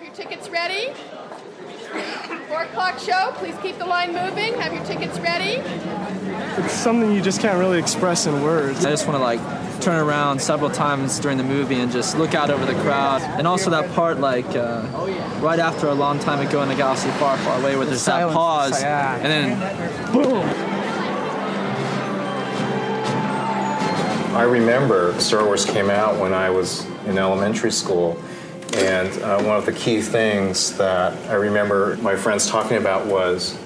Have your tickets ready. Four o'clock show. Please keep the line moving. Have your tickets ready. It's something you just can't really express in words. I just want to like turn around several times during the movie and just look out over the crowd. And also that part like uh, right after a long time ago in the galaxy far, far away where there's that silence. pause Yeah. and then Boom! I remember Star Wars came out when I was in elementary school, and uh, one of the key things that I remember my friends talking about was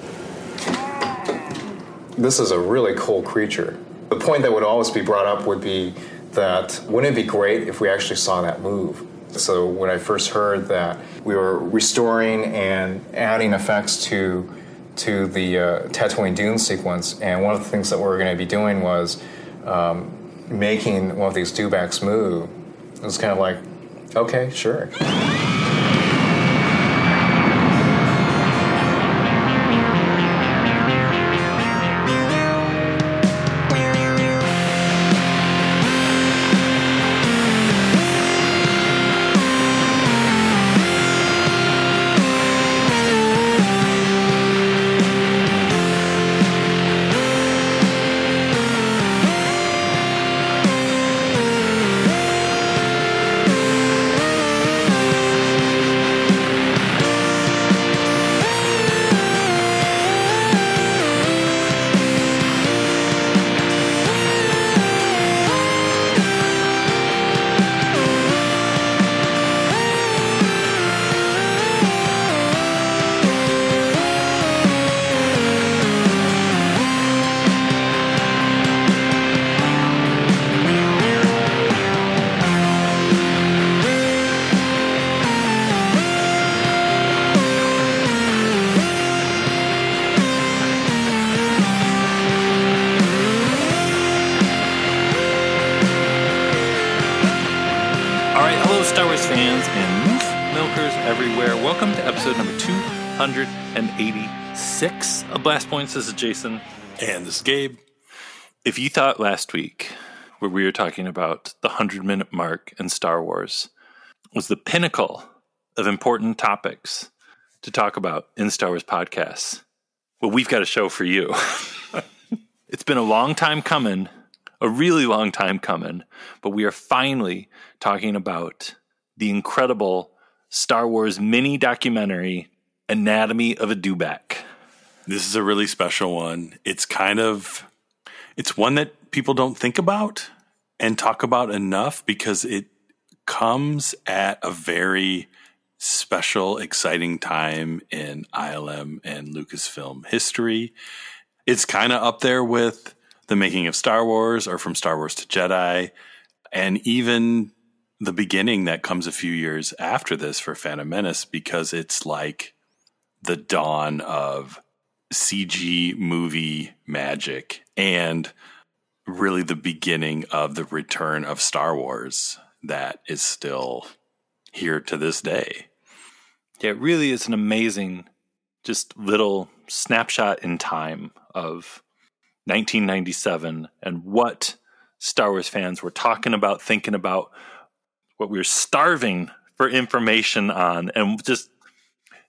this is a really cool creature. The point that would always be brought up would be that wouldn't it be great if we actually saw that move? So when I first heard that we were restoring and adding effects to to the uh, Tatooine Dune sequence, and one of the things that we were going to be doing was um, making one of these dewbacks move. It was kind of like, okay, sure. 286 of Blast Points. This is Jason. And this is Gabe. If you thought last week, where we were talking about the 100 minute mark in Star Wars, was the pinnacle of important topics to talk about in Star Wars podcasts, well, we've got a show for you. it's been a long time coming, a really long time coming, but we are finally talking about the incredible Star Wars mini documentary, Anatomy of a Dewback. This is a really special one. It's kind of it's one that people don't think about and talk about enough because it comes at a very special, exciting time in ILM and Lucasfilm history. It's kind of up there with the making of Star Wars or from Star Wars to Jedi, and even the beginning that comes a few years after this for Phantom Menace because it's like the dawn of CG movie magic and really the beginning of the return of Star Wars that is still here to this day. Yeah, it really is an amazing, just little snapshot in time of 1997 and what Star Wars fans were talking about, thinking about, what we were starving for information on, and just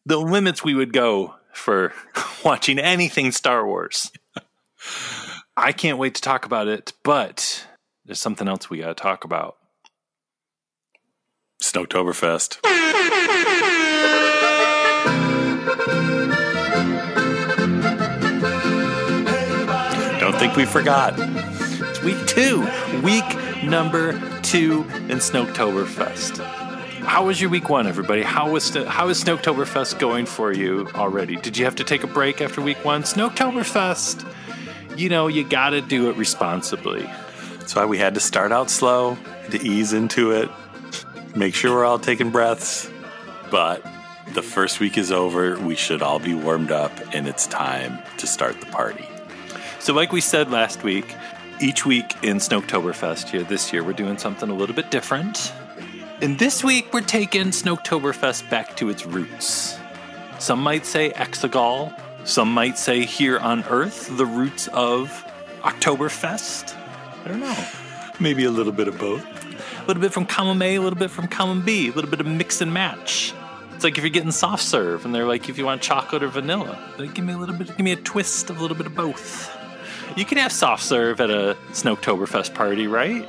the limits we would go for watching anything Star Wars. I can't wait to talk about it, but there's something else we got to talk about. Snowtoberfest. Don't think we forgot. It's week two, week number two in Snowtoberfest. How was your week one, everybody? How was how is Snowtoberfest going for you already? Did you have to take a break after week one? Snowtoberfest, you know, you got to do it responsibly. That's why we had to start out slow, to ease into it, make sure we're all taking breaths. But the first week is over. We should all be warmed up, and it's time to start the party. So, like we said last week, each week in Snowtoberfest here this year, we're doing something a little bit different. And this week, we're taking Snowtoberfest back to its roots. Some might say Exegol, some might say here on Earth, the roots of Oktoberfest. I don't know. Maybe a little bit of both. A little bit from column A, a little bit from column B, a little bit of mix and match. It's like if you're getting soft serve and they're like, if you want chocolate or vanilla, like, give me a little bit, give me a twist of a little bit of both. You can have soft serve at a Snoketoberfest party, right?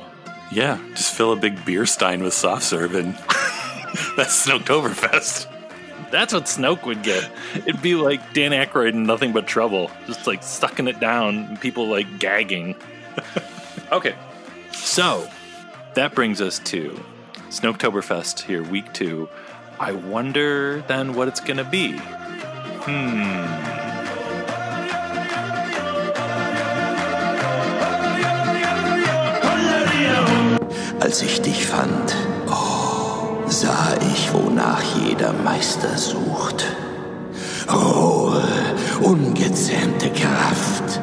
Yeah, just fill a big beer stein with soft serve and that's Snoketoberfest. That's what Snoke would get. It'd be like Dan Aykroyd in Nothing But Trouble, just like sucking it down and people like gagging. okay, so that brings us to Snoketoberfest here, week two. I wonder then what it's going to be. Hmm. Als ich dich fand, oh, sah ich, wonach jeder Meister sucht. Rohe, ungezähmte Kraft.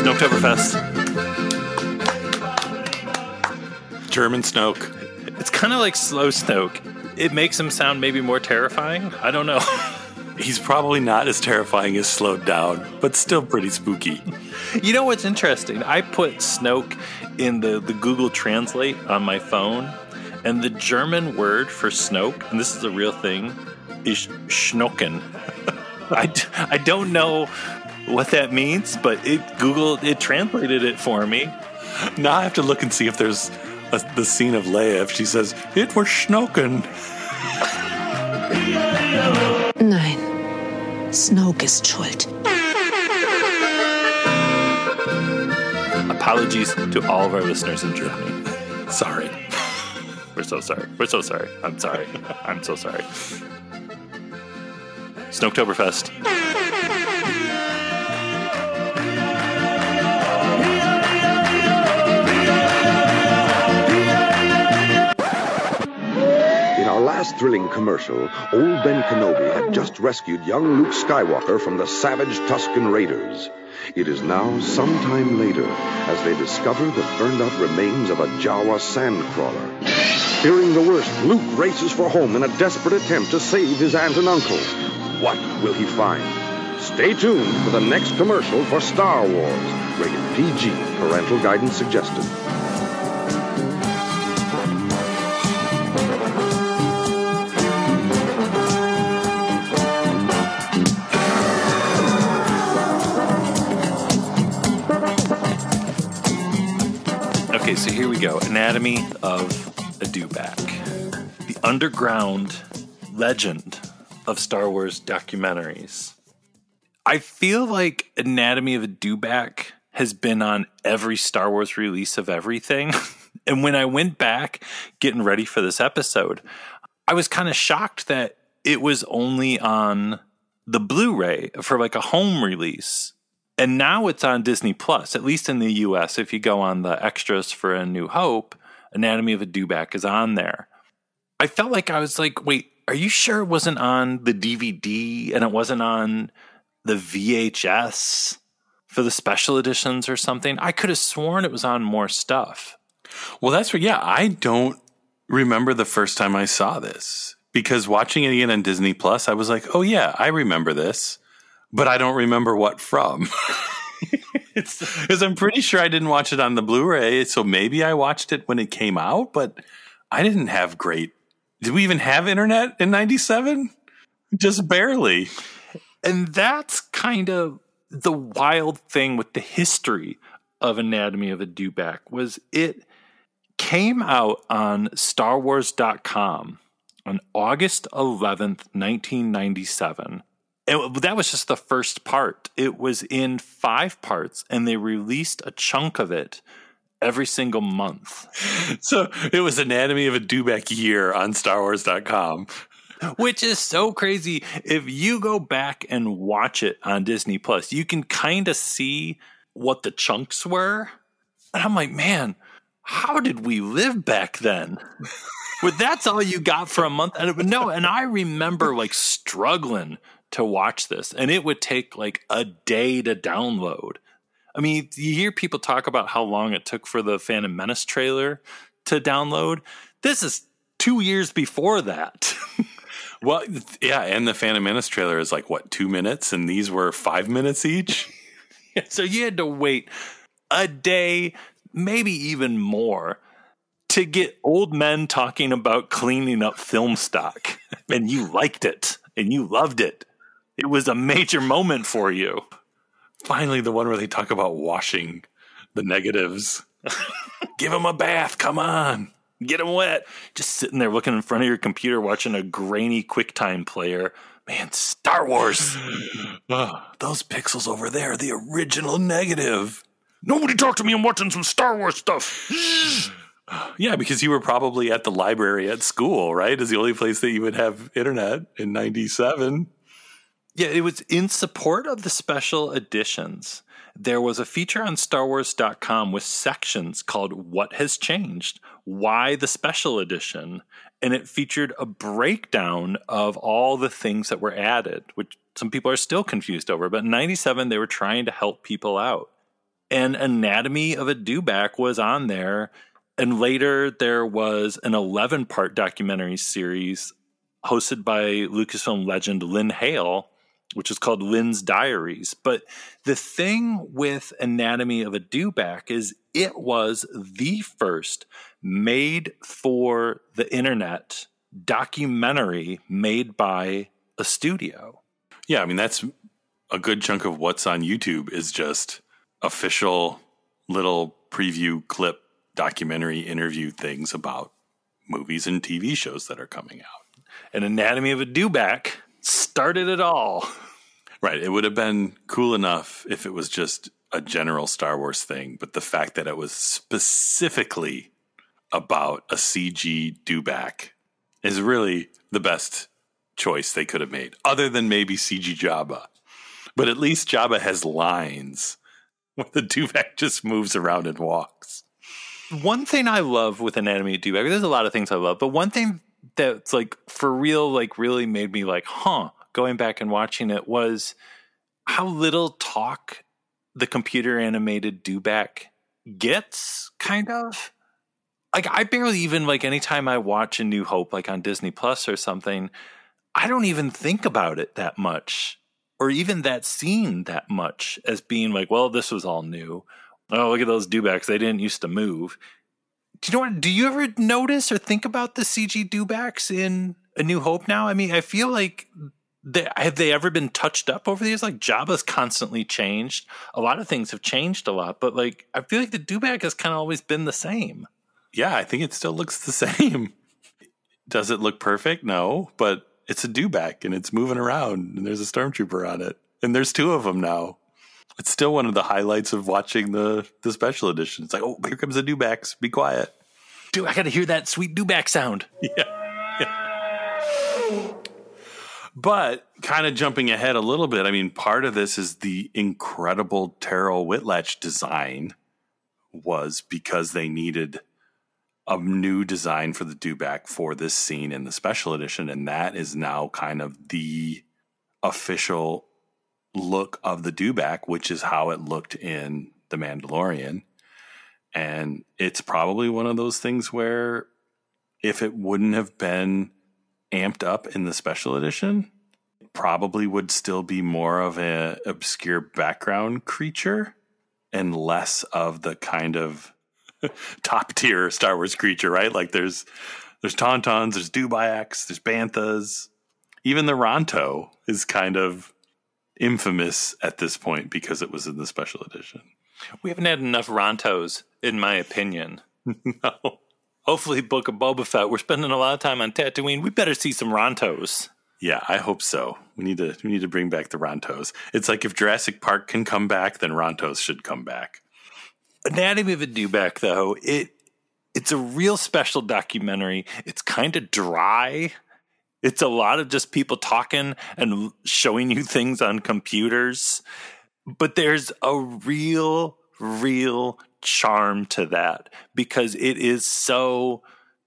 Snoketoberfest. German Snoke. It's kind of like slow Snoke. It makes him sound maybe more terrifying. I don't know. He's probably not as terrifying as slowed down, but still pretty spooky. you know what's interesting? I put Snoke in the, the Google Translate on my phone, and the German word for Snoke, and this is a real thing, is Schnocken. I, d- I don't know what that means, but it Google it translated it for me. Now I have to look and see if there's a, the scene of Leia. If she says it was Schnoken, Nein. Snoke ist schuld. Apologies to all of our listeners in Germany. sorry. We're so sorry. We're so sorry. I'm sorry. I'm so sorry. Snoketoberfest. Last thrilling commercial, old Ben Kenobi had just rescued young Luke Skywalker from the savage Tusken Raiders. It is now some time later as they discover the burned out remains of a Jawa sandcrawler. Fearing the worst, Luke races for home in a desperate attempt to save his aunt and uncle. What will he find? Stay tuned for the next commercial for Star Wars. Rated PG. Parental guidance suggested. Anatomy of a Dewback. The underground legend of Star Wars documentaries. I feel like Anatomy of a Dewback has been on every Star Wars release of everything. and when I went back getting ready for this episode, I was kind of shocked that it was only on the Blu-ray for like a home release. And now it's on Disney Plus, at least in the US. If you go on the extras for A New Hope, Anatomy of a Dewback is on there. I felt like I was like, wait, are you sure it wasn't on the DVD and it wasn't on the VHS for the special editions or something? I could have sworn it was on more stuff. Well, that's what. Yeah, I don't remember the first time I saw this because watching it again on Disney Plus, I was like, oh yeah, I remember this, but I don't remember what from. Because I'm pretty sure I didn't watch it on the Blu-ray, so maybe I watched it when it came out, but I didn't have great. Did we even have internet in '97? Just barely. And that's kind of the wild thing with the history of Anatomy of a Dewback was it came out on starwars.com on August 11th, 1997. And that was just the first part. It was in five parts and they released a chunk of it every single month. So it was Anatomy of a Dewback year on StarWars.com. which is so crazy. If you go back and watch it on Disney Plus, you can kind of see what the chunks were. And I'm like, man, how did we live back then? But that's all you got for a month. And no, and I remember like struggling to watch this, and it would take like a day to download. I mean, you hear people talk about how long it took for the Phantom Menace trailer to download. This is two years before that. Well, yeah, and the Phantom Menace trailer is like what two minutes, and these were five minutes each. so you had to wait a day, maybe even more, to get old men talking about cleaning up film stock, and you liked it and you loved it. It was a major moment for you. Finally, the one where they talk about washing the negatives. Give them a bath. Come on. Get them wet. Just sitting there looking in front of your computer watching a grainy QuickTime player. Man, Star Wars. oh, those pixels over there, the original negative. Nobody talk to me. I'm watching some Star Wars stuff. yeah, because you were probably at the library at school, right? Is the only place that you would have internet in 97. Yeah, it was in support of the special editions. There was a feature on StarWars.com with sections called What Has Changed? Why the Special Edition? And it featured a breakdown of all the things that were added, which some people are still confused over. But in 97, they were trying to help people out. And Anatomy of a Dewback was on there. And later, there was an 11 part documentary series hosted by Lucasfilm legend Lynn Hale which is called Lynn's Diaries. But the thing with Anatomy of a Dewback is it was the first made for the internet documentary made by a studio. Yeah, I mean that's a good chunk of what's on YouTube is just official little preview clip documentary interview things about movies and TV shows that are coming out. And Anatomy of a Dewback started it all. Right. It would have been cool enough if it was just a general Star Wars thing, but the fact that it was specifically about a CG dewback is really the best choice they could have made, other than maybe CG Jabba. But at least Jabba has lines where the dewback just moves around and walks. One thing I love with Anatomy of Dewback, there's a lot of things I love, but one thing that's like for real, like really made me like, huh, going back and watching it was how little talk the computer animated Dewback gets, kind of. Like I barely even like anytime I watch A New Hope, like on Disney Plus or something, I don't even think about it that much, or even that scene that much as being like, well, this was all new. Oh, look at those dewbacks; they didn't used to move. Do you know what? Do you ever notice or think about the CG dewbacks in A New Hope now? I mean, I feel like they, have they ever been touched up over the years? Like Jabba's constantly changed. A lot of things have changed a lot, but like I feel like the dewback has kind of always been the same. Yeah, I think it still looks the same. Does it look perfect? No, but it's a dewback and it's moving around and there's a stormtrooper on it. And there's two of them now. It's still one of the highlights of watching the the special edition. It's like, oh, here comes the dewbacks. Be quiet. Dude, I got to hear that sweet dewback sound. Yeah. yeah. But kind of jumping ahead a little bit, I mean, part of this is the incredible Terryl Whitlatch design was because they needed a new design for the dewback for this scene in the special edition, and that is now kind of the official look of the dewback, which is how it looked in The Mandalorian. And it's probably one of those things where if it wouldn't have been amped up in the special edition, probably would still be more of an obscure background creature and less of the kind of top tier Star Wars creature, right? Like there's there's tauntauns, there's dubayaks, there's banthas. Even the Ronto is kind of infamous at this point because it was in the special edition. We haven't had enough Rontos, in my opinion. no hopefully Book of Boba Fett. We're spending a lot of time on Tatooine. We better see some Rontos. Yeah, I hope so. We need to we need to bring back the Rontos. It's like if Jurassic Park can come back, then Rontos should come back. Anatomy of a Dewback, though, it it's a real special documentary. It's kind of dry. It's a lot of just people talking and showing you things on computers. But there's a real, real charm to that because it is so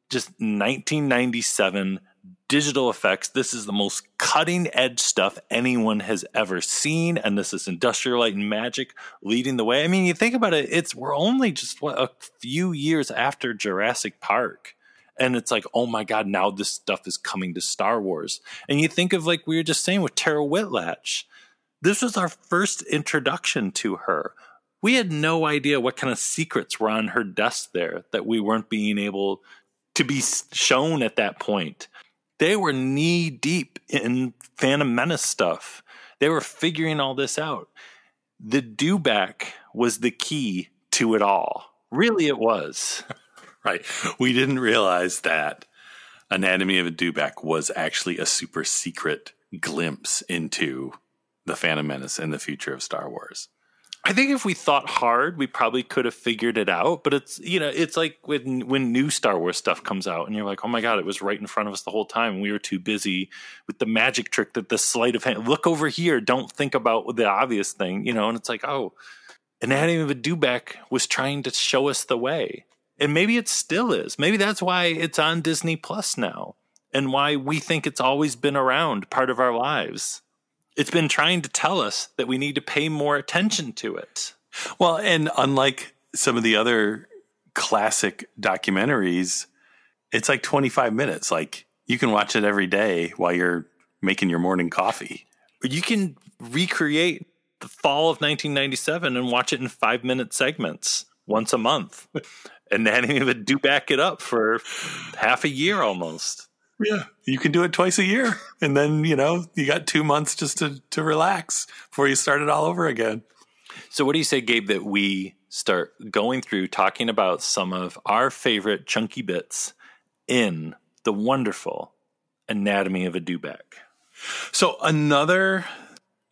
just 1997 digital effects. This is the most cutting edge stuff anyone has ever seen, and this is Industrial Light and Magic leading the way. I mean, you think about it; it's we're only just what, a few years after Jurassic Park, and it's like, oh my god, now this stuff is coming to Star Wars. And you think of like we were just saying with Tara Whitlatch, this was our first introduction to her We had no idea what kind of secrets were on her desk there that we weren't being able to be shown at that point. They were knee deep in Phantom Menace stuff. They were figuring all this out. The dewback was the key to it all. Really, it was. right. We didn't realize that Anatomy of a Dewback was actually a super secret glimpse into the Phantom Menace and the future of Star Wars. I think if we thought hard, we probably could have figured it out. But it's you know, it's like when when new Star Wars stuff comes out, and you're like, oh my god, it was right in front of us the whole time. We were too busy with the magic trick that the sleight of hand. Look over here. Don't think about the obvious thing, you know. And it's like, oh, Anatomy of a Dewback was trying to show us the way, and maybe it still is. Maybe that's why it's on Disney Plus now, and why we think it's always been around, part of our lives it's been trying to tell us that we need to pay more attention to it. Well, and unlike some of the other classic documentaries, it's like 25 minutes. Like you can watch it every day while you're making your morning coffee. You can recreate the fall of 1997 and watch it in five minute segments once a month. and then even do back it up for half a year almost. Yeah, you can do it twice a year, and then you know you got two months just to to relax before you start it all over again. So, what do you say, Gabe? That we start going through talking about some of our favorite chunky bits in the wonderful anatomy of a dewback. So, another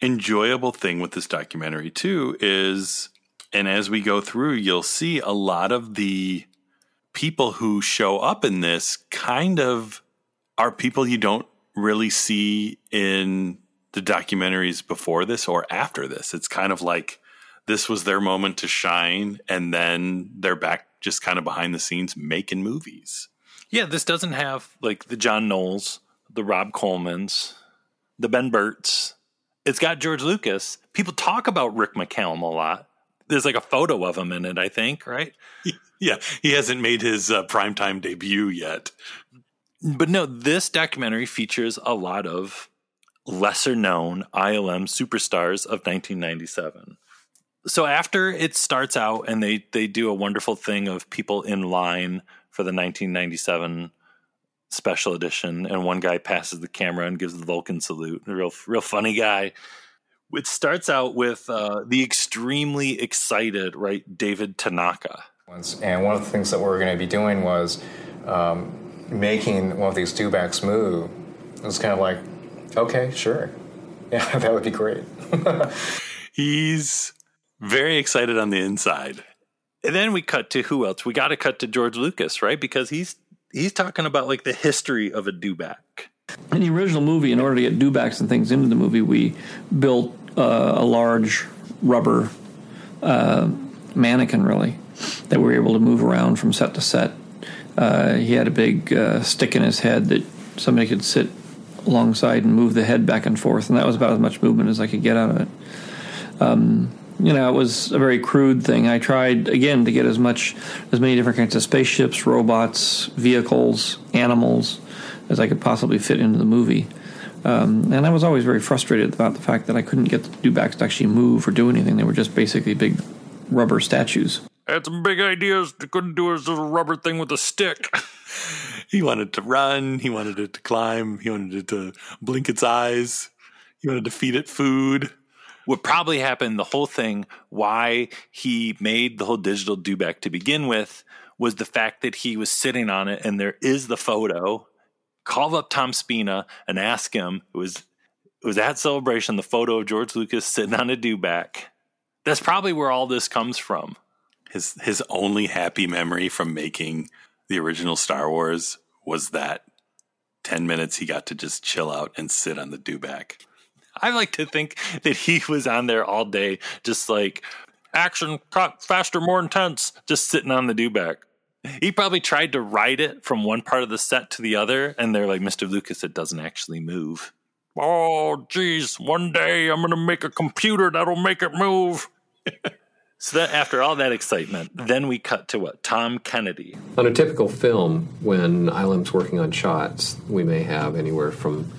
enjoyable thing with this documentary too is, and as we go through, you'll see a lot of the people who show up in this kind of are people you don't really see in the documentaries before this or after this. It's kind of like this was their moment to shine, and then they're back just kind of behind the scenes making movies. Yeah, this doesn't have like the John Knolls, the Rob Coleman's, the Ben Burtts. It's got George Lucas. People talk about Rick McCallum a lot. There's like a photo of him in it, I think, right? Yeah, he hasn't made his uh, primetime debut yet. But no, this documentary features a lot of lesser known ILM superstars of 1997. So after it starts out and they they do a wonderful thing of people in line for the 1997 special edition and one guy passes the camera and gives the Vulcan salute. A real real funny guy. It starts out with uh, the extremely excited, right, David Tanaka. And one of the things that we are going to be doing was um, making one of these dewbacks move, it was kind of like, okay, sure. Yeah, that would be great. He's very excited on the inside. And then we cut to who else? We got to cut to George Lucas, right? Because he's he's talking about like the history of a dewback. In the original movie, in order to get dewbacks and things into the movie, we built uh, a large rubber uh, mannequin, really, that we were able to move around from set to set uh, he had a big uh, stick in his head that somebody could sit alongside and move the head back and forth, and that was about as much movement as I could get out of it. Um, you know, it was a very crude thing. I tried again to get as much, as many different kinds of spaceships, robots, vehicles, animals as I could possibly fit into the movie. Um, and I was always very frustrated about the fact that I couldn't get the dewbacks to actually move or do anything. They were just basically big rubber statues had some big ideas. Couldn't do his little rubber thing with a stick. he wanted to run. He wanted it to climb. He wanted it to blink its eyes. He wanted to feed it food. What probably happened, the whole thing, why he made the whole digital dewback to begin with, was the fact that he was sitting on it and there is the photo. Call up Tom Spina and ask him. It was it was at celebration the photo of George Lucas sitting on a dewback. That's probably where all this comes from his his only happy memory from making the original Star Wars was that 10 minutes he got to just chill out and sit on the dewback. I like to think that he was on there all day, just like action, cut, faster, more intense, just sitting on the dewback. He probably tried to ride it from one part of the set to the other, and they're like, Mr. Lucas, it doesn't actually move. Oh, geez, one day I'm going to make a computer that'll make it move. So that after all that excitement, then we cut to what? Tom Kennedy. On a typical film, when ILM's working on shots, we may have anywhere from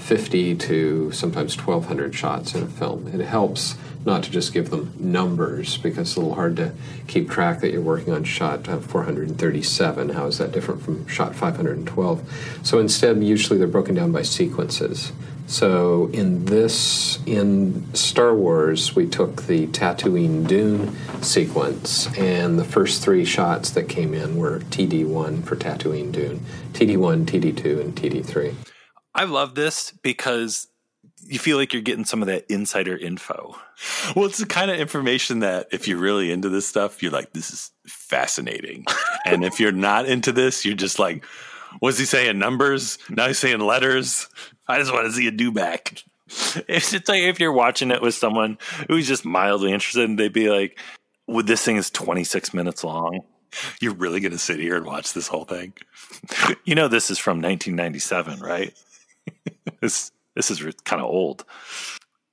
50 to sometimes 1,200 shots in a film. It helps not to just give them numbers because it's a little hard to keep track that you're working on shot uh, 437. How is that different from shot 512? So instead, usually they're broken down by sequences. So in this, in Star Wars, we took the Tatooine Dune sequence, and the first three shots that came in were TD1 for Tatooine Dune, TD1, TD2, and TD3. I love this because you feel like you're getting some of that insider info. Well, it's the kind of information that if you're really into this stuff, you're like, this is fascinating. and if you're not into this, you're just like, was he saying numbers? Now he's saying letters. I just want to see a dewback. It's just like if you're watching it with someone who's just mildly interested, and they'd be like, "Well, this thing is 26 minutes long. You're really going to sit here and watch this whole thing? you know, this is from 1997, right? this this is kind of old."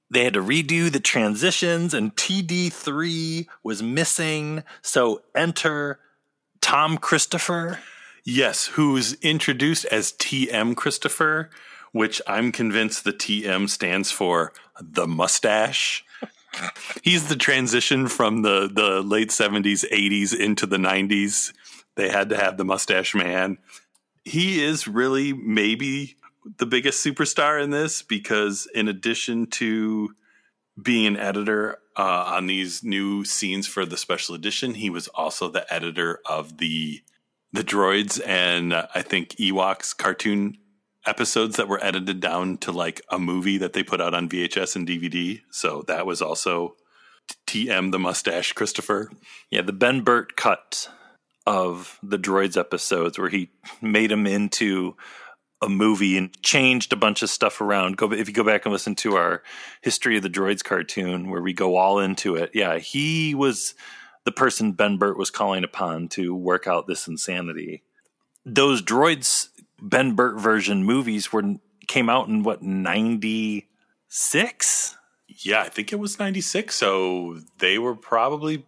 They had to redo the transitions, and TD3 was missing. So enter Tom Christopher. Yes, who's introduced as TM Christopher, which I'm convinced the TM stands for the mustache. He's the transition from the, the late 70s, 80s into the 90s. They had to have the mustache man. He is really maybe the biggest superstar in this because, in addition to being an editor uh, on these new scenes for the special edition, he was also the editor of the the droids and uh, I think Ewoks cartoon episodes that were edited down to like a movie that they put out on VHS and DVD. So that was also TM the mustache Christopher. Yeah, the Ben Burtt cut of the droids episodes where he made them into a movie and changed a bunch of stuff around. Go if you go back and listen to our history of the droids cartoon where we go all into it. Yeah, he was the person Ben Burtt was calling upon to work out this insanity. Those droids Ben Burtt version movies were came out in what 96? Yeah, I think it was 96. So they were probably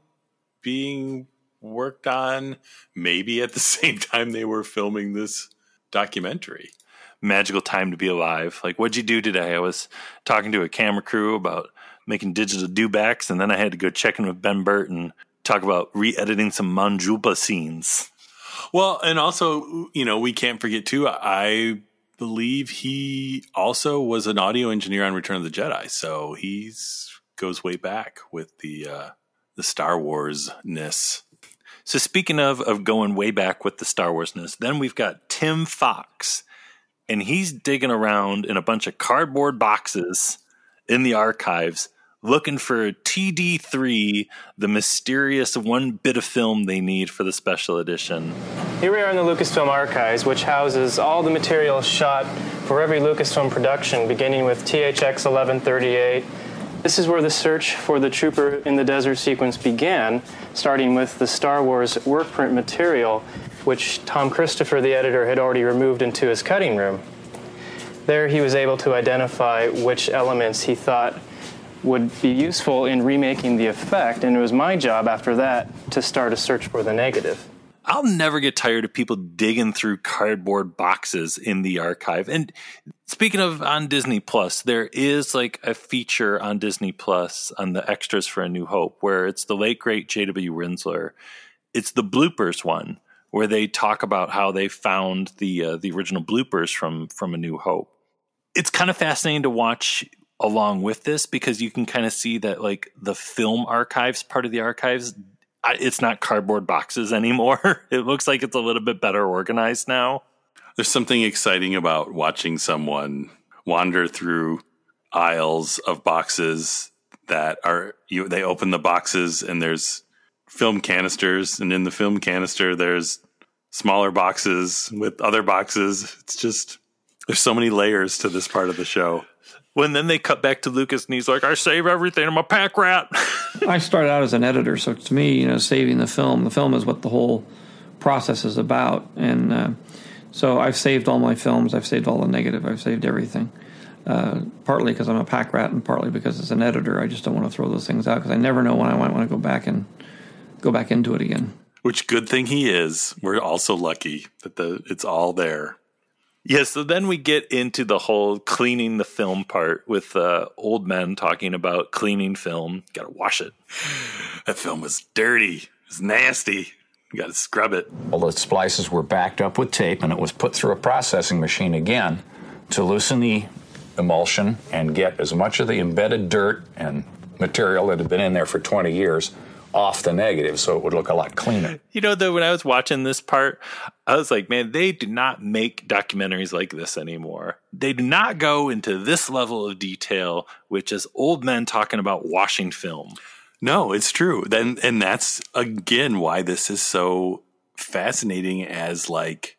being worked on maybe at the same time they were filming this documentary. Magical time to be alive. Like, what'd you do today? I was talking to a camera crew about making digital dewbacks, and then I had to go check in with Ben Burtt and talk about re-editing some Mos Espa scenes. Well, and also, you know, we can't forget too. I believe he also was an audio engineer on Return of the Jedi, so he's goes way back with the uh, the Star Wars ness. So speaking of of going way back with the Star Wars ness, then we've got Tim Fox, and he's digging around in a bunch of cardboard boxes in the archives looking for TD3, the mysterious one bit of film they need for the special edition. Here we are in the Lucasfilm archives, which houses all the material shot for every Lucasfilm production, beginning with THX 1138. This is where the search for the trooper in the desert sequence began, starting with the Star Wars workprint material, which Tom Christopher, the editor, had already removed into his cutting room. There, he was able to identify which elements he thought would be useful in remaking the effect, and it was my job after that to start a search for the negative. I'll never get tired of people digging through cardboard boxes in the archive. And speaking of on Disney Plus, there is like a feature on Disney Plus on the extras for A New Hope where it's the late great J.W. Rinzler. It's the bloopers one where they talk about how they found the uh, the original bloopers from from A New Hope. It's kind of fascinating to watch along with this because you can kind of see that like the film archives part of the archives it's not cardboard boxes anymore it looks like it's a little bit better organized now there's something exciting about watching someone wander through aisles of boxes that are you they open the boxes and there's film canisters and in the film canister there's smaller boxes with other boxes it's just there's so many layers to this part of the show when then they cut back to Lucas and he's like, I save everything. I'm a pack rat. I started out as an editor, so to me, you know, saving the film, the film is what the whole process is about. And uh, so I've saved all my films. I've saved all the negative. I've saved everything. Uh, partly because I'm a pack rat, and partly because as an editor, I just don't want to throw those things out because I never know when I might want to go back and go back into it again. Which good thing he is. We're also lucky that the it's all there Yeah, so then we get into the whole cleaning the film part with uh, old men talking about cleaning film. Got to wash it. That film was dirty. It was nasty. You got to scrub it. All the splices were backed up with tape, and it was put through a processing machine again to loosen the emulsion and get as much of the embedded dirt and material that had been in there for 20 years off the negative so it would look a lot cleaner. You know, though, when I was watching this part, I was like, man, they do not make documentaries like this anymore. They do not go into this level of detail, which is old men talking about washing film. No, it's true. Then and that's again why this is so fascinating as like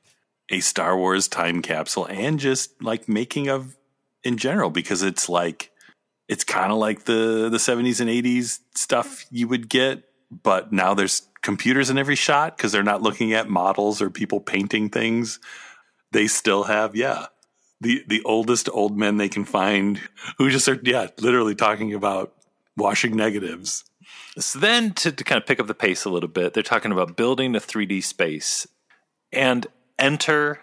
a Star Wars time capsule and just like making of in general because it's like it's kind of like the the 70s and 80s stuff you would get but now there's computers in every shot because they're not looking at models or people painting things. They still have yeah the the oldest old men they can find who just are yeah literally talking about washing negatives. So then, to, to kind of pick up the pace a little bit, they're talking about building a 3D space. And enter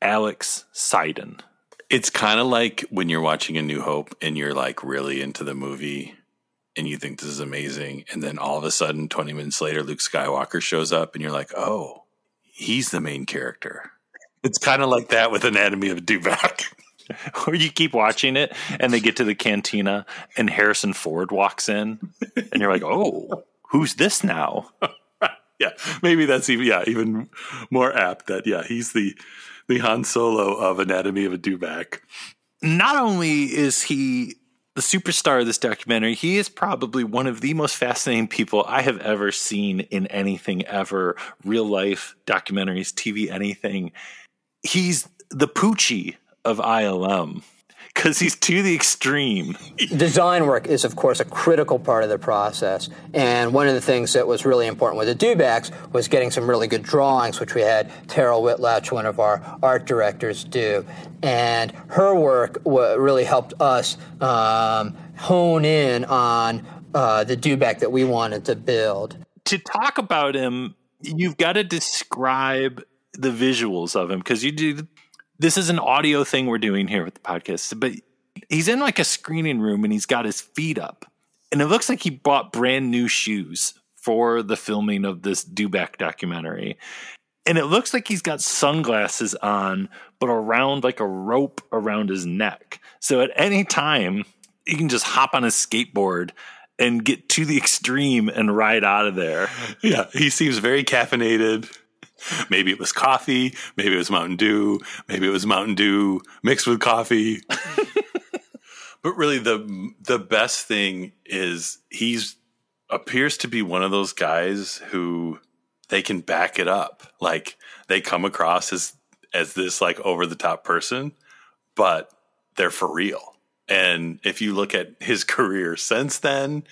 Alex Seiden. It's kind of like when you're watching A New Hope and you're like really into the movie and you think this is amazing. And then all of a sudden, 20 minutes later, Luke Skywalker shows up and you're like, oh, he's the main character. It's kind of like that with Anatomy of a Dewback. Or you keep watching it and they get to the cantina and Harrison Ford walks in and you're like, oh, who's this now? yeah, maybe that's even yeah even more apt. That yeah, he's the the Han Solo of Anatomy of a Dewback. Not only is he the superstar of this documentary, he is probably one of the most fascinating people I have ever seen in anything ever real life documentaries, TV, anything. He's the Poochie of ILM because he's to the extreme. Design work is, of course, a critical part of the process. And one of the things that was really important with the Dewbacks was getting some really good drawings, which we had Terryl Whitlatch, one of our art directors, do. And her work really helped us um, hone in on uh, the Dewback that we wanted to build. To talk about him, you've got to describe the visuals of him because you do. This is an audio thing we're doing here with the podcast, but he's in like a screening room and he's got his feet up, and it looks like he bought brand new shoes for the filming of this Dewback documentary. And it looks like he's got sunglasses on, but around like a rope around his neck. So at any time, he can just hop on his skateboard and get to the extreme and ride out of there. Yeah, he seems very caffeinated. Maybe it was coffee, maybe it was Mountain Dew, maybe it was Mountain Dew mixed with coffee. but really the the best thing is he's appears to be one of those guys who they can back it up. Like they come across as as this like over the top person, but they're for real. And if you look at his career since then,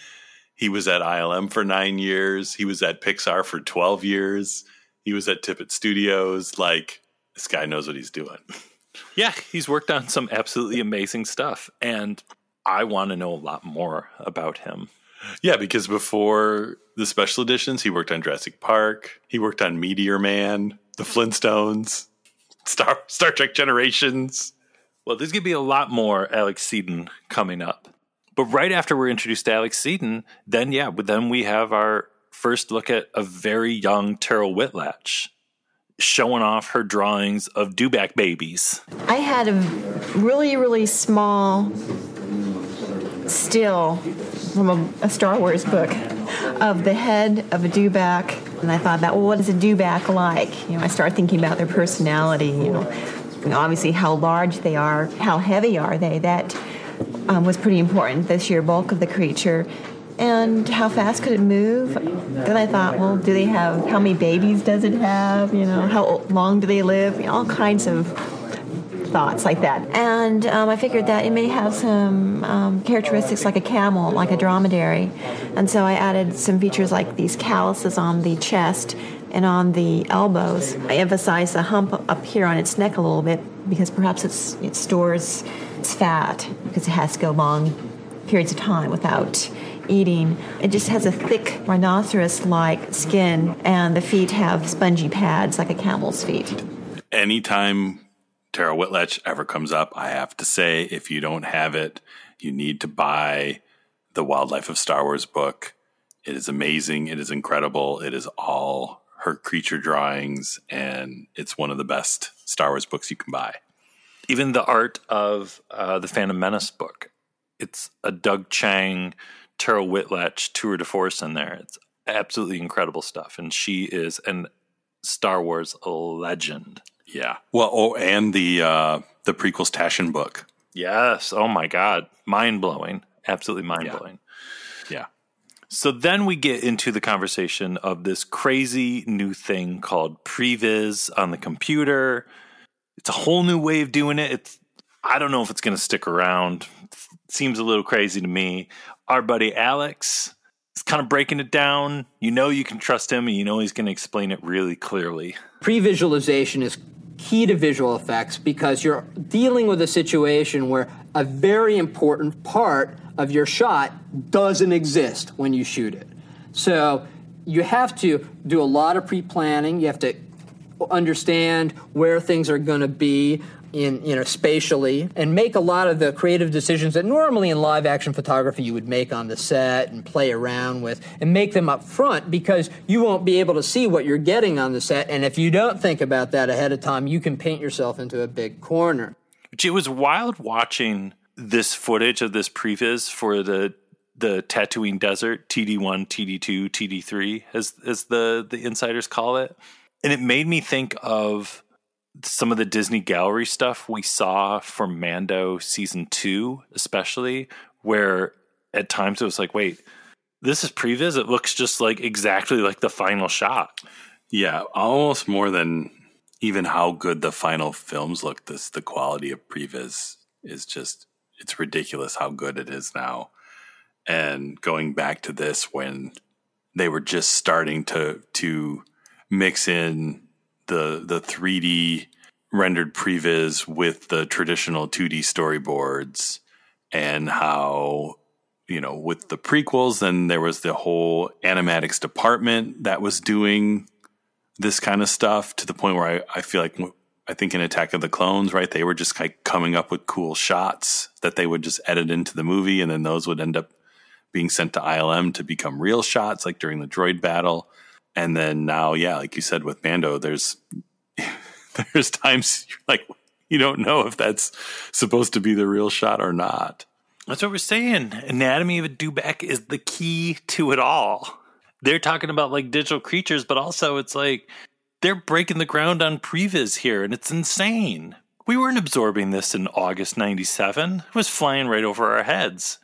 he was at ILM for 9 years, he was at Pixar for 12 years, he was at Tippett Studios, like this guy knows what he's doing. Yeah, he's worked on some absolutely amazing stuff. And I want to know a lot more about him. Yeah, because before the special editions, he worked on Jurassic Park, he worked on Meteor Man, The Flintstones, Star Star Trek Generations. Well, there's going to be a lot more Alex Seiden coming up. But right after we're introduced to Alex Seiden, then yeah, but then we have our first look at a very young Terryl Whitlatch showing off her drawings of Dewback babies. I had a really, really small still from a, a Star Wars book of the head of a dewback, and I thought about, well, what is a dewback like? You know, I started thinking about their personality. You know, know obviously how large they are, how heavy are they? That um, was pretty important. The sheer bulk of the creature, and how fast could it move? Then I thought, well, do they have how many babies does it have? You know, how long do they live? All kinds of thoughts like that. And um, I figured that it may have some um, characteristics like a camel, like a dromedary. And so I added some features like these calluses on the chest and on the elbows. I emphasized the hump up here on its neck a little bit because perhaps it stores its fat because it has to go long periods of time without eating. It just has a thick rhinoceros like skin, and the feet have spongy pads like a camel's feet. Anytime Tara Whitlatch ever comes up, I have to say, if you don't have it, you need to buy the Wildlife of Star Wars book. It is amazing. It is incredible. It is all her creature drawings, and it's one of the best Star Wars books you can buy. Even the art of uh, the Phantom Menace book. It's a Doug Chiang, Terryl Whitlatch tour de force in there. It's absolutely incredible stuff. And she is an Star Wars legend. Yeah. Well, oh, and the uh, the prequels Taschen book. Yes. Oh my God. Mind blowing. Absolutely mind blowing. Yeah. So then we get into the conversation of this crazy new thing called Previs on the computer. It's a whole new way of doing it. It's I don't know if it's going to stick around. It seems a little crazy to me. Our buddy Alex is kind of breaking it down. You know you can trust him and you know he's going to explain it really clearly. Pre-visualization is key to visual effects because you're dealing with a situation where a very important part of your shot doesn't exist when you shoot it. So you have to do a lot of pre-planning. You have to understand where things are going to be in you know spatially and make a lot of the creative decisions that normally in live action photography you would make on the set and play around with and make them up front because you won't be able to see what you're getting on the set and if you don't think about that ahead of time you can paint yourself into a big corner it was wild watching this footage of this previs for the the Tatooine Desert TD1, TD2, TD3 as as the the insiders call it. And it made me think of some of the Disney Gallery stuff we saw for Mando season 2 especially where at times it was like wait this is previs it looks just like exactly like the final shot. Yeah, almost more than even how good the final films look. This the quality of previs is just it's ridiculous how good it is now. And going back to this when they were just starting to to mix in the the 3D rendered previs with the traditional 2D storyboards and how you know with the prequels then there was the whole animatics department that was doing this kind of stuff to the point where I, I feel like I think in Attack of the Clones, right? They were just like coming up with cool shots that they would just edit into the movie, and then those would end up being sent to ILM to become real shots, like during the droid battle. And then now, yeah, like you said with Mando, there's there's times like you don't know if that's supposed to be the real shot or not. That's what we're saying. Anatomy of a Dewback is the key to it all. They're talking about like digital creatures, but also it's like they're breaking the ground on previs here, and it's insane. We weren't absorbing this in August 97. It was flying right over our heads.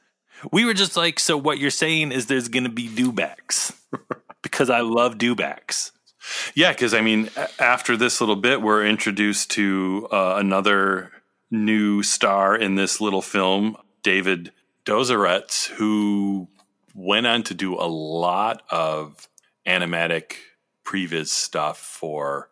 We were just like, so what you're saying is there's going to be dewbacks because I love dewbacks. Yeah, because I mean, after this little bit, we're introduced to uh, another new star in this little film, David Dozoretz, who went on to do a lot of animatic previs stuff for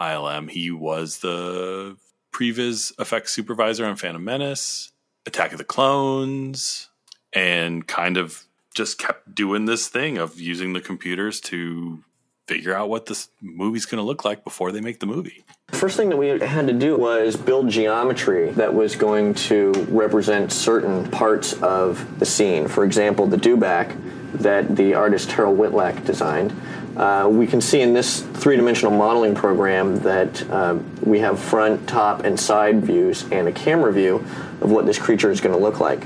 ILM. He was the previs effects supervisor on Phantom Menace, Attack of the Clones, and kind of just kept doing this thing of using the computers to figure out what this movie's going to look like before they make the movie. First thing that we had to do was build geometry that was going to represent certain parts of the scene. For example, the dewback that the artist Terryl Whitlatch designed. Uh, we can see in this three-dimensional modeling program that uh, we have front, top, and side views and a camera view of what this creature is going to look like.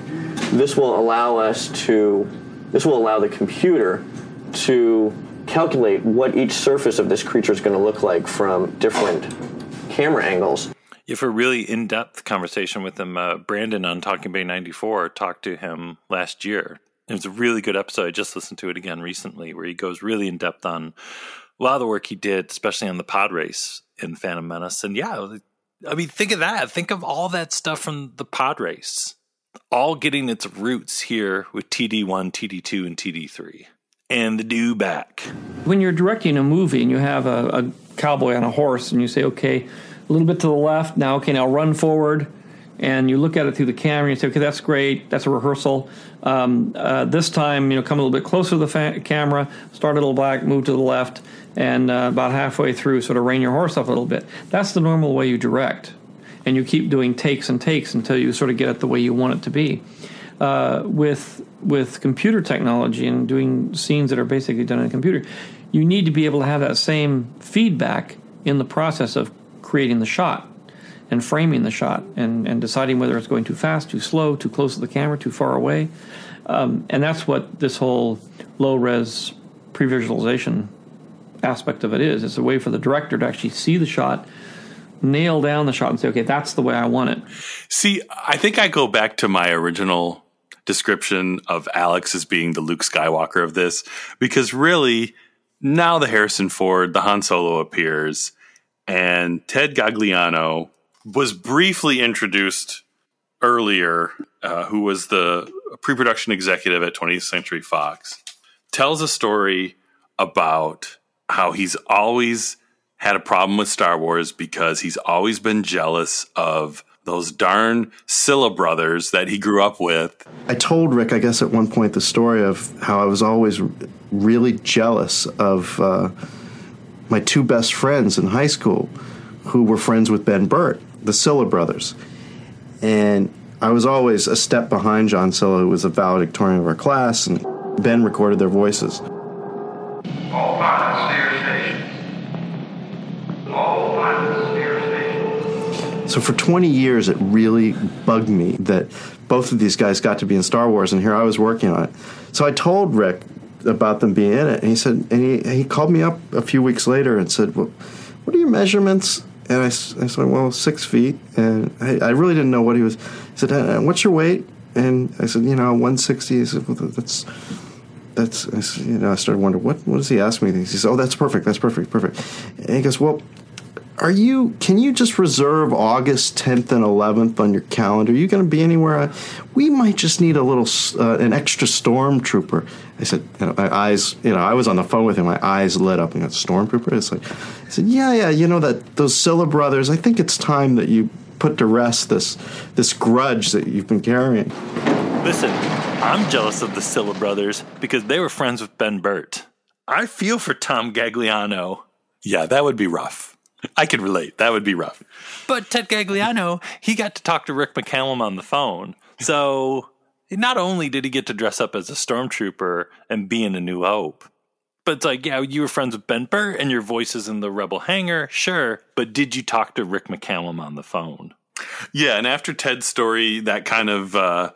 This will allow us to, this will allow the computer to calculate what each surface of this creature is going to look like from different camera angles. You have a really in depth conversation with him. Uh, Brandon on Talking Bay 94 talked to him last year. It was a really good episode. I just listened to it again recently where he goes really in depth on a lot of the work he did, especially on the pod race in Phantom Menace. And yeah, I mean, think of that. Think of all that stuff from the pod race, all getting its roots here with TD1, TD2, and TD3 and the do dewback. When you're directing a movie and you have a, a, cowboy on a horse and you say, okay, a little bit to the left, now, okay, now run forward, and you look at it through the camera and you say, okay, that's great, that's a rehearsal. Um, uh, this time, you know, come a little bit closer to the fa- camera, start a little back, move to the left, and uh, about halfway through, sort of rein your horse up a little bit. That's the normal way you direct. And you keep doing takes and takes until you sort of get it the way you want it to be. Uh, with with computer technology and doing scenes that are basically done in a computer, you need to be able to have that same feedback in the process of creating the shot and framing the shot and, and deciding whether it's going too fast, too slow, too close to the camera, too far away. Um, and that's what this whole low res pre visualization aspect of it is. It's a way for the director to actually see the shot, nail down the shot, and say, okay, that's the way I want it. See, I think I go back to my original description of Alex as being the Luke Skywalker of this, because really, now the Harrison Ford, the Han Solo appears, and Ted Gagliano was briefly introduced earlier, uh, who was the pre production executive at 20th Century Fox, tells a story about how he's always had a problem with Star Wars because he's always been jealous of those darn Silla brothers that he grew up with. I told Rick, I guess, at one point the story of how I was always really jealous of uh, my two best friends in high school who were friends with Ben Burtt, the Silla brothers. And I was always a step behind John Silla, who was a valedictorian of our class, and Ben recorded their voices. So for 20 years, it really bugged me that both of these guys got to be in Star Wars, and here I was working on it. So I told Rick about them being in it, and he said, and he, he called me up a few weeks later and said, well, "What are your measurements?" And I, I said, "Well, six feet." And I, I really didn't know what he was. He said, uh, "What's your weight?" And I said, "You know, 160." He said, well, "That's." That's you know I started wondering what what does he ask me? He says, "Oh, that's perfect. That's perfect. Perfect." And he goes, "Well, are you can you just reserve august 10th and 11th on your calendar? Are you going to be anywhere? Uh, we might just need a little uh, an extra stormtrooper. I said you know, my eyes you know i was on the phone with him. My eyes lit up. And got stormtrooper? It's like i said yeah yeah you know that those Silla brothers i think it's time that you put to rest this this grudge that you've been carrying. Listen, I'm jealous of the Silla brothers because they were friends with Ben Burtt. I feel for Tom Gagliano. Yeah, that would be rough. I could relate. That would be rough. But Ted Gagliano, he got to talk to Rick McCallum on the phone. So not only did he get to dress up as a stormtrooper and be in A New Hope, but it's like, yeah, you were friends with Ben Burtt and your voice is in the Rebel Hangar, sure. But did you talk to Rick McCallum on the phone? Yeah, and after Ted's story, that kind of uh,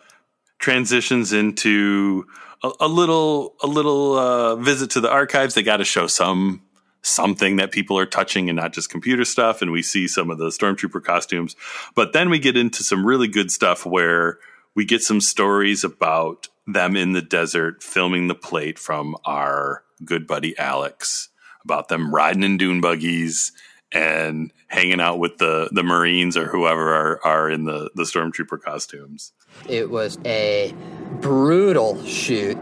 transitions into a, a little a little uh, visit to the archives. They got to show some something that people are touching and not just computer stuff. And we see some of the stormtrooper costumes. But then we get into some really good stuff where we get some stories about them in the desert filming the plate from our good buddy Alex, about them riding in dune buggies and hanging out with the, the Marines or whoever are, are in the, the stormtrooper costumes. It was a brutal shoot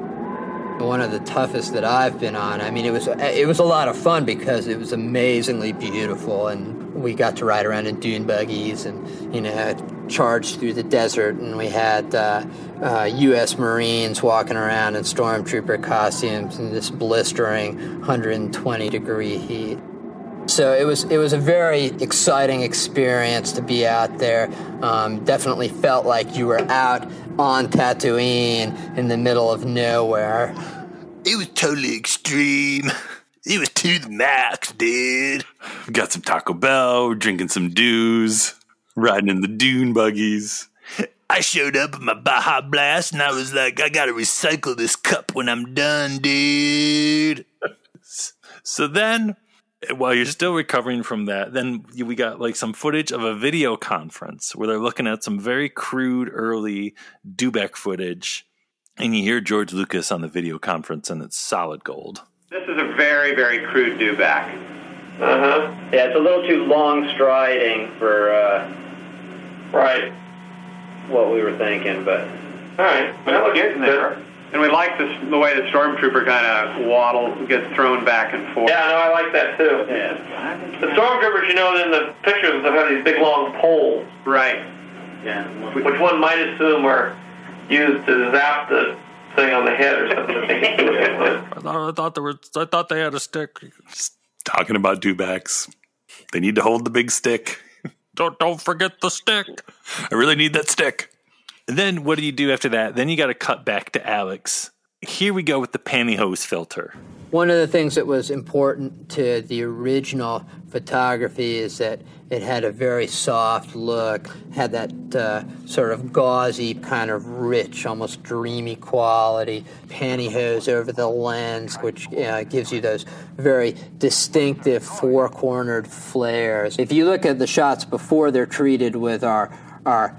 one of the toughest that I've been on. I mean, it was it was a lot of fun because it was amazingly beautiful, and we got to ride around in dune buggies and you know charge through the desert, and we had uh, uh, U.S. Marines walking around in stormtrooper costumes in this blistering 120 degree heat. So it was it was a very exciting experience to be out there. Um, definitely felt like you were out on Tatooine in the middle of nowhere. It was totally extreme. It was to the max, dude. Got some Taco Bell, drinking some dews, riding in the dune buggies. I showed up with my Baja Blast and I was like, I gotta recycle this cup when I'm done, dude. So then while you're still recovering from that, then we got like some footage of a video conference where they're looking at some very crude early dewback footage, and you hear George Lucas on the video conference, and it's solid gold. This is a very, very crude dewback. Uh huh. Yeah, it's a little too long striding for uh, right what we were thinking, but all right. Well, we're getting there. And we like this, the way the stormtrooper kind of waddle gets thrown back and forth. Yeah, no, I like that too. Yeah. The stormtroopers, you know, in the pictures, they have these big long poles. Right. Yeah. Which one might assume are used to zap the thing on the head or something. I thought, I thought there was. I thought they had a stick. Just talking about dewbacks. They need to hold the big stick. Don't don't forget the stick. I really need that stick. Then what do you do after that? Then you got to cut back to Alex. Here we go with the pantyhose filter. One of the things that was important to the original photography is that it had a very soft look, had that uh, sort of gauzy, kind of rich, almost dreamy quality, pantyhose over the lens, which uh, gives you those very distinctive four cornered flares. If you look at the shots before they're treated with our, our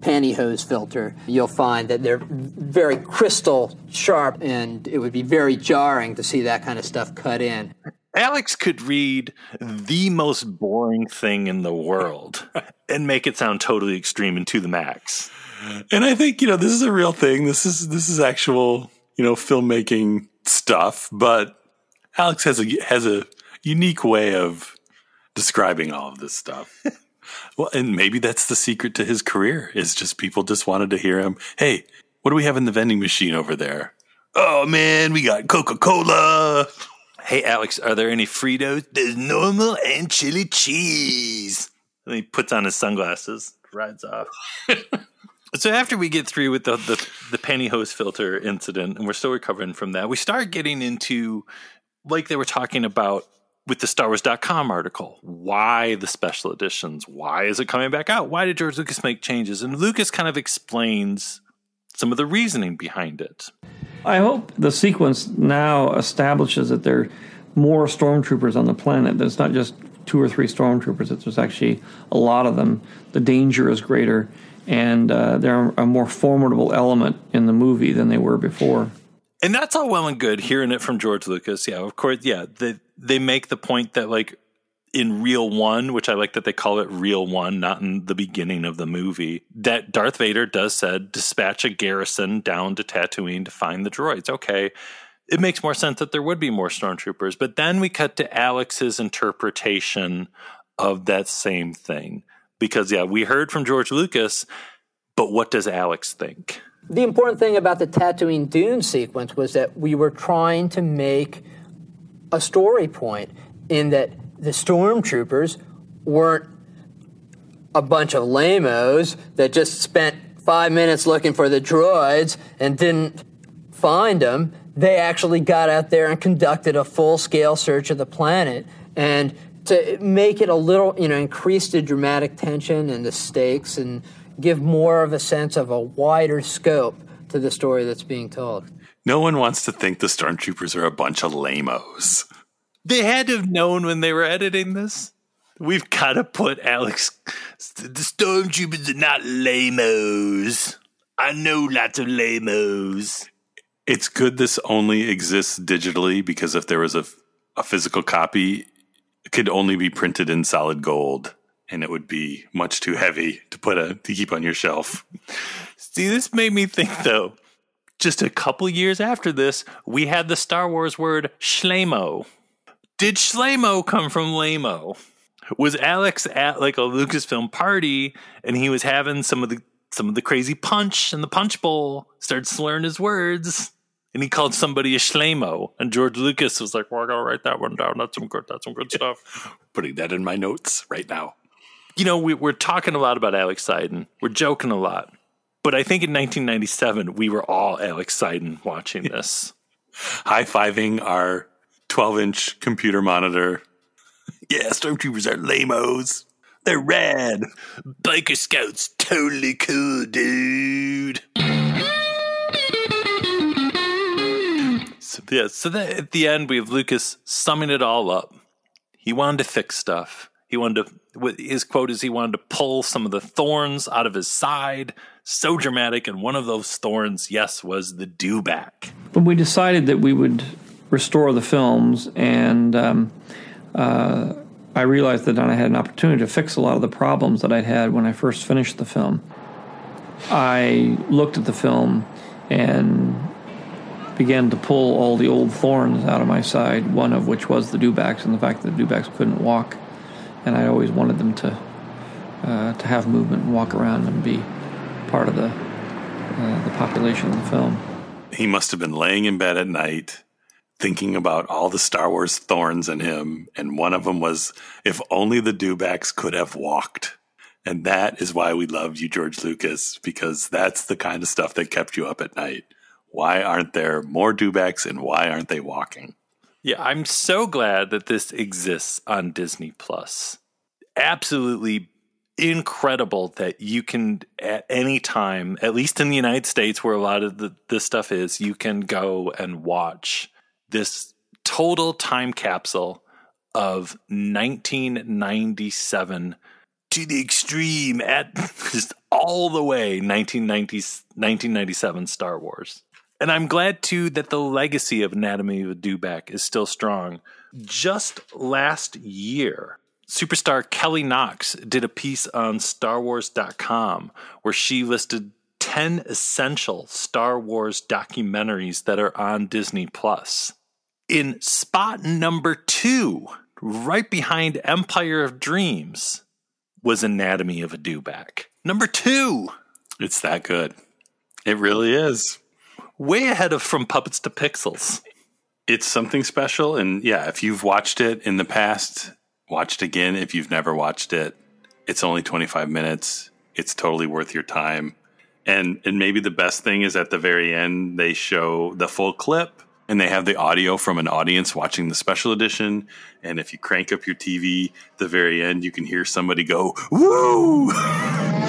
pantyhose filter, you'll find that they're very crystal sharp, and it would be very jarring to see that kind of stuff cut in. Alex could read the most boring thing in the world and make it sound totally extreme and to the max. And I think, you know, this is a real thing. This is this is actual, you know, filmmaking stuff, but Alex has a has a unique way of describing all of this stuff. well, and maybe that's the secret to his career is just people just wanted to hear him. Hey, what do we have in the vending machine over there? Oh man, we got Coca-Cola. Hey, Alex, are there any Fritos? There's normal and chili cheese. And he puts on his sunglasses, rides off. so after we get through with the, the, the pantyhose filter incident, and we're still recovering from that, we start getting into, like they were talking about with the Star Wars.com article, why the special editions? Why is it coming back out? Why did George Lucas make changes? And Lucas kind of explains some of the reasoning behind it. I hope the sequence now establishes that there are more stormtroopers on the planet. That it's not just two or three stormtroopers. That there's actually a lot of them. The danger is greater, and uh, they're a more formidable element in the movie than they were before. And that's all well and good hearing it from George Lucas. Yeah, of course. Yeah, they they make the point that like in reel One, which I like that they call it reel One, not in the beginning of the movie, that Darth Vader does said dispatch a garrison down to Tatooine to find the droids. Okay, it makes more sense that there would be more stormtroopers. But then we cut to Alex's interpretation of that same thing because yeah, we heard from George Lucas, but what does Alex think? The important thing about the Tatooine Dune sequence was that we were trying to make a story point in that the stormtroopers weren't a bunch of lamos that just spent five minutes looking for the droids and didn't find them. They actually got out there and conducted a full scale search of the planet. And to make it a little, you know, increase the dramatic tension and the stakes and give more of a sense of a wider scope to the story that's being told. No one wants to think the stormtroopers are a bunch of lamos. They had to have known when they were editing this. We've got to put Alex. The stormtroopers are not lamos. I know lots of lamos. It's good this only exists digitally because if there was a, a physical copy, it could only be printed in solid gold and it would be much too heavy to put a to keep on your shelf. See, this made me think though. Just a couple years after this, we had the Star Wars word schlemo. Did schlemo come from lamo? Was Alex at like a Lucasfilm party and he was having some of the some of the crazy punch in the punch bowl, started slurring his words, and he called somebody a schlemo. And George Lucas was like, "Well, I gotta write that one down. That's some good. That's some good stuff." Putting that in my notes right now you know, we, are talking a lot about Alex Seiden. We're joking a lot. But I think in 1997, we were all uh, Alex Seiden watching this. High fiving our 12 inch computer monitor. yeah, stormtroopers are lamos. They're rad. Biker Scouts, totally cool, dude. So, yeah, so that at the end, we have Lucas summing it all up. He wanted to fix stuff. He wanted to, his quote is he wanted to pull some of the thorns out of his side. So dramatic. And one of those thorns, yes, was the dewback. But we decided that we would restore the films, and um, uh, I realized that I had an opportunity to fix a lot of the problems that I'd had when I first finished the film. I looked at the film and began to pull all the old thorns out of my side, one of which was the dewbacks and the fact that the dewbacks couldn't walk and I always wanted them to uh, to have movement and walk around and be part of the uh, the population of the film. He must have been laying in bed at night thinking about all the Star Wars thorns in him, and one of them was if only the dewbacks could have walked. And that is why we love you, George Lucas, because that's the kind of stuff that kept you up at night. Why aren't there more dewbacks and why aren't they walking? Yeah, I'm so glad that this exists on Disney Plus. Absolutely incredible that you can at any time, at least in the United States where a lot of the, this stuff is, you can go and watch this total time capsule of 1997 to the extreme at just all the way 1990, 1997 Star Wars. And I'm glad too that the legacy of Anatomy of a Dewback is still strong. Just last year, superstar Kelly Knox did a piece on StarWars.com where she listed 10 essential Star Wars documentaries that are on Disney Plus. In spot number two, right behind Empire of Dreams, was Anatomy of a Dewback. Number two. It's that good. It really is. Way ahead of From Puppets to Pixels. It's something special. And yeah, if you've watched it in the past, watch it again. If you've never watched it, it's only 25 minutes. It's totally worth your time. And and maybe the best thing is at the very end they show the full clip and they have the audio from an audience watching the special edition. And if you crank up your TV, the very end you can hear somebody go, "Woo!"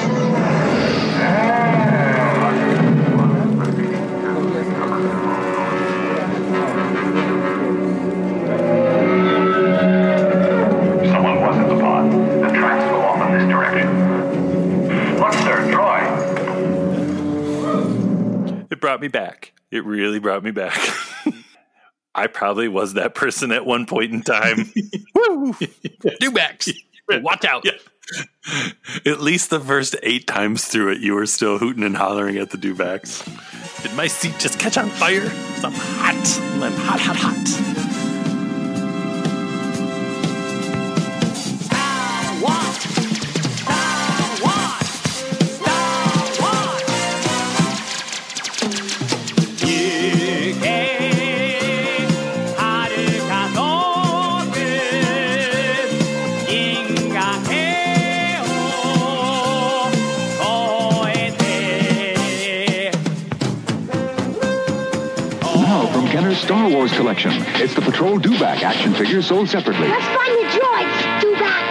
brought me back. It really brought me back. I probably was that person at one point in time. Woo! Dewbacks. Watch out. At least the first eight times through it, you were still hooting and hollering at the dewbacks. Did my seat just catch on fire? 'Cause I'm hot. I'm hot, hot, hot. Star Wars collection, it's the Patrol Dewback action figure sold separately. Let's find the droids. Dewback.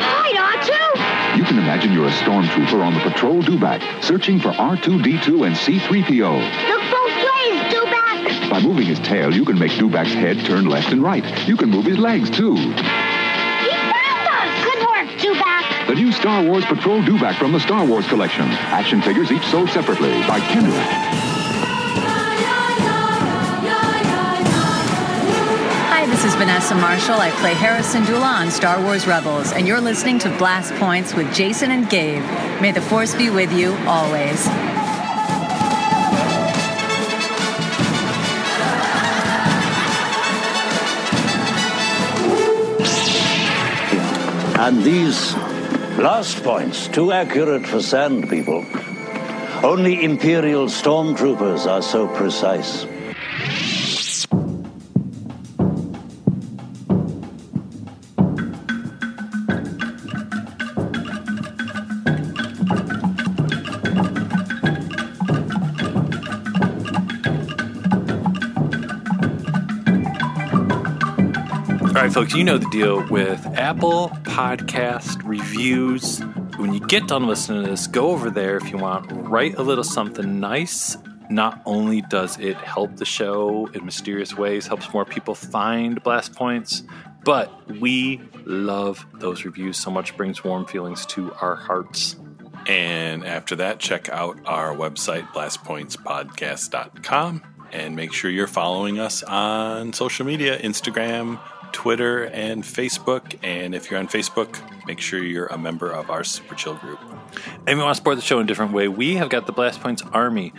Hi, R2. You can imagine you're a stormtrooper on the Patrol Dewback, searching for R2-D2 and C-3PO. Look both ways, Dewback. By moving his tail, you can make Dewback's head turn left and right. You can move his legs, too. He found us. Good work, Dewback. The new Star Wars Patrol Dewback from the Star Wars collection. Action figures each sold separately by Kenner. Vanessa Marshall. I play Hera Syndulla on Star Wars Rebels, and you're listening to Blast Points with Jason and Gabe. May the Force be with you always. And these blast points, too accurate for sand people. Only Imperial stormtroopers are so precise. Folks, you know the deal with Apple Podcast reviews. When you get done listening to this, go over there if you want, write a little something nice. Not only does it help the show in mysterious ways, helps more people find blast points, but we love those reviews so much, brings warm feelings to our hearts. And after that, check out our website, blastpointspodcast.com, and make sure you're following us on social media Instagram, Twitter, and Facebook. And if you're on Facebook, make sure you're a member of our Super Chill group. And if you want to support the show in a different way, we have got the Blast Points Army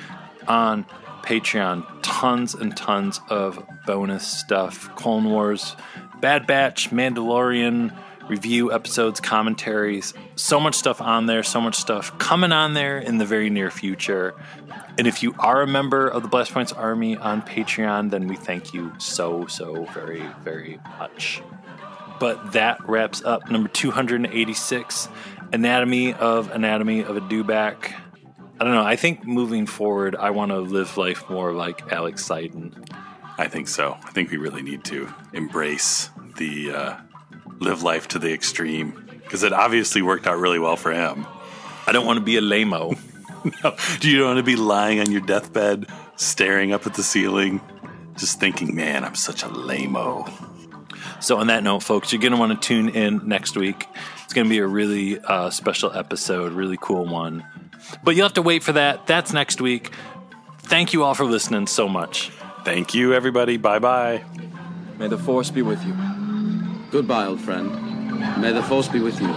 on Patreon. Tons and tons of bonus stuff. Clone Wars, Bad Batch, Mandalorian review episodes, commentaries. So much stuff on there, so much stuff coming on there in the very near future. And if you are a member of the Blast Points Army on Patreon, then we thank you so, so very, very much. But that wraps up number 286. anatomy of anatomy of a dewback. I don't know. I think moving forward, I want to live life more like Alex Seiden. I think so. I think we really need to embrace the uh, live life to the extreme because it obviously worked out really well for him. I don't want to be a lameo. no. Do you want to be lying on your deathbed, staring up at the ceiling, just thinking, man, I'm such a lameo? So, on that note, folks, you're going to want to tune in next week. It's going to be a really uh, special episode, really cool one. But you'll have to wait for that. That's next week. Thank you all for listening so much. Thank you, everybody. Bye bye. May the force be with you. Goodbye, old friend. May the force be with you.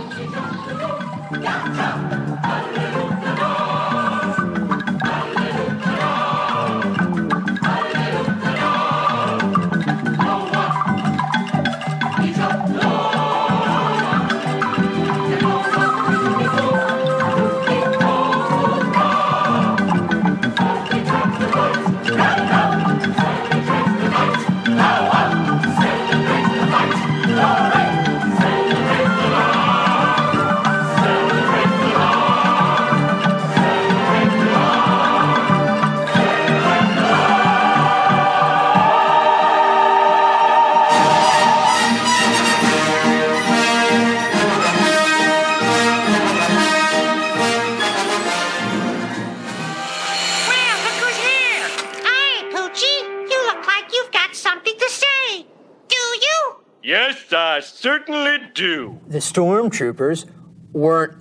Certainly do. The stormtroopers weren't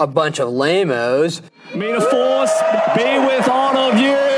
a bunch of lamos. May the force be with all of you.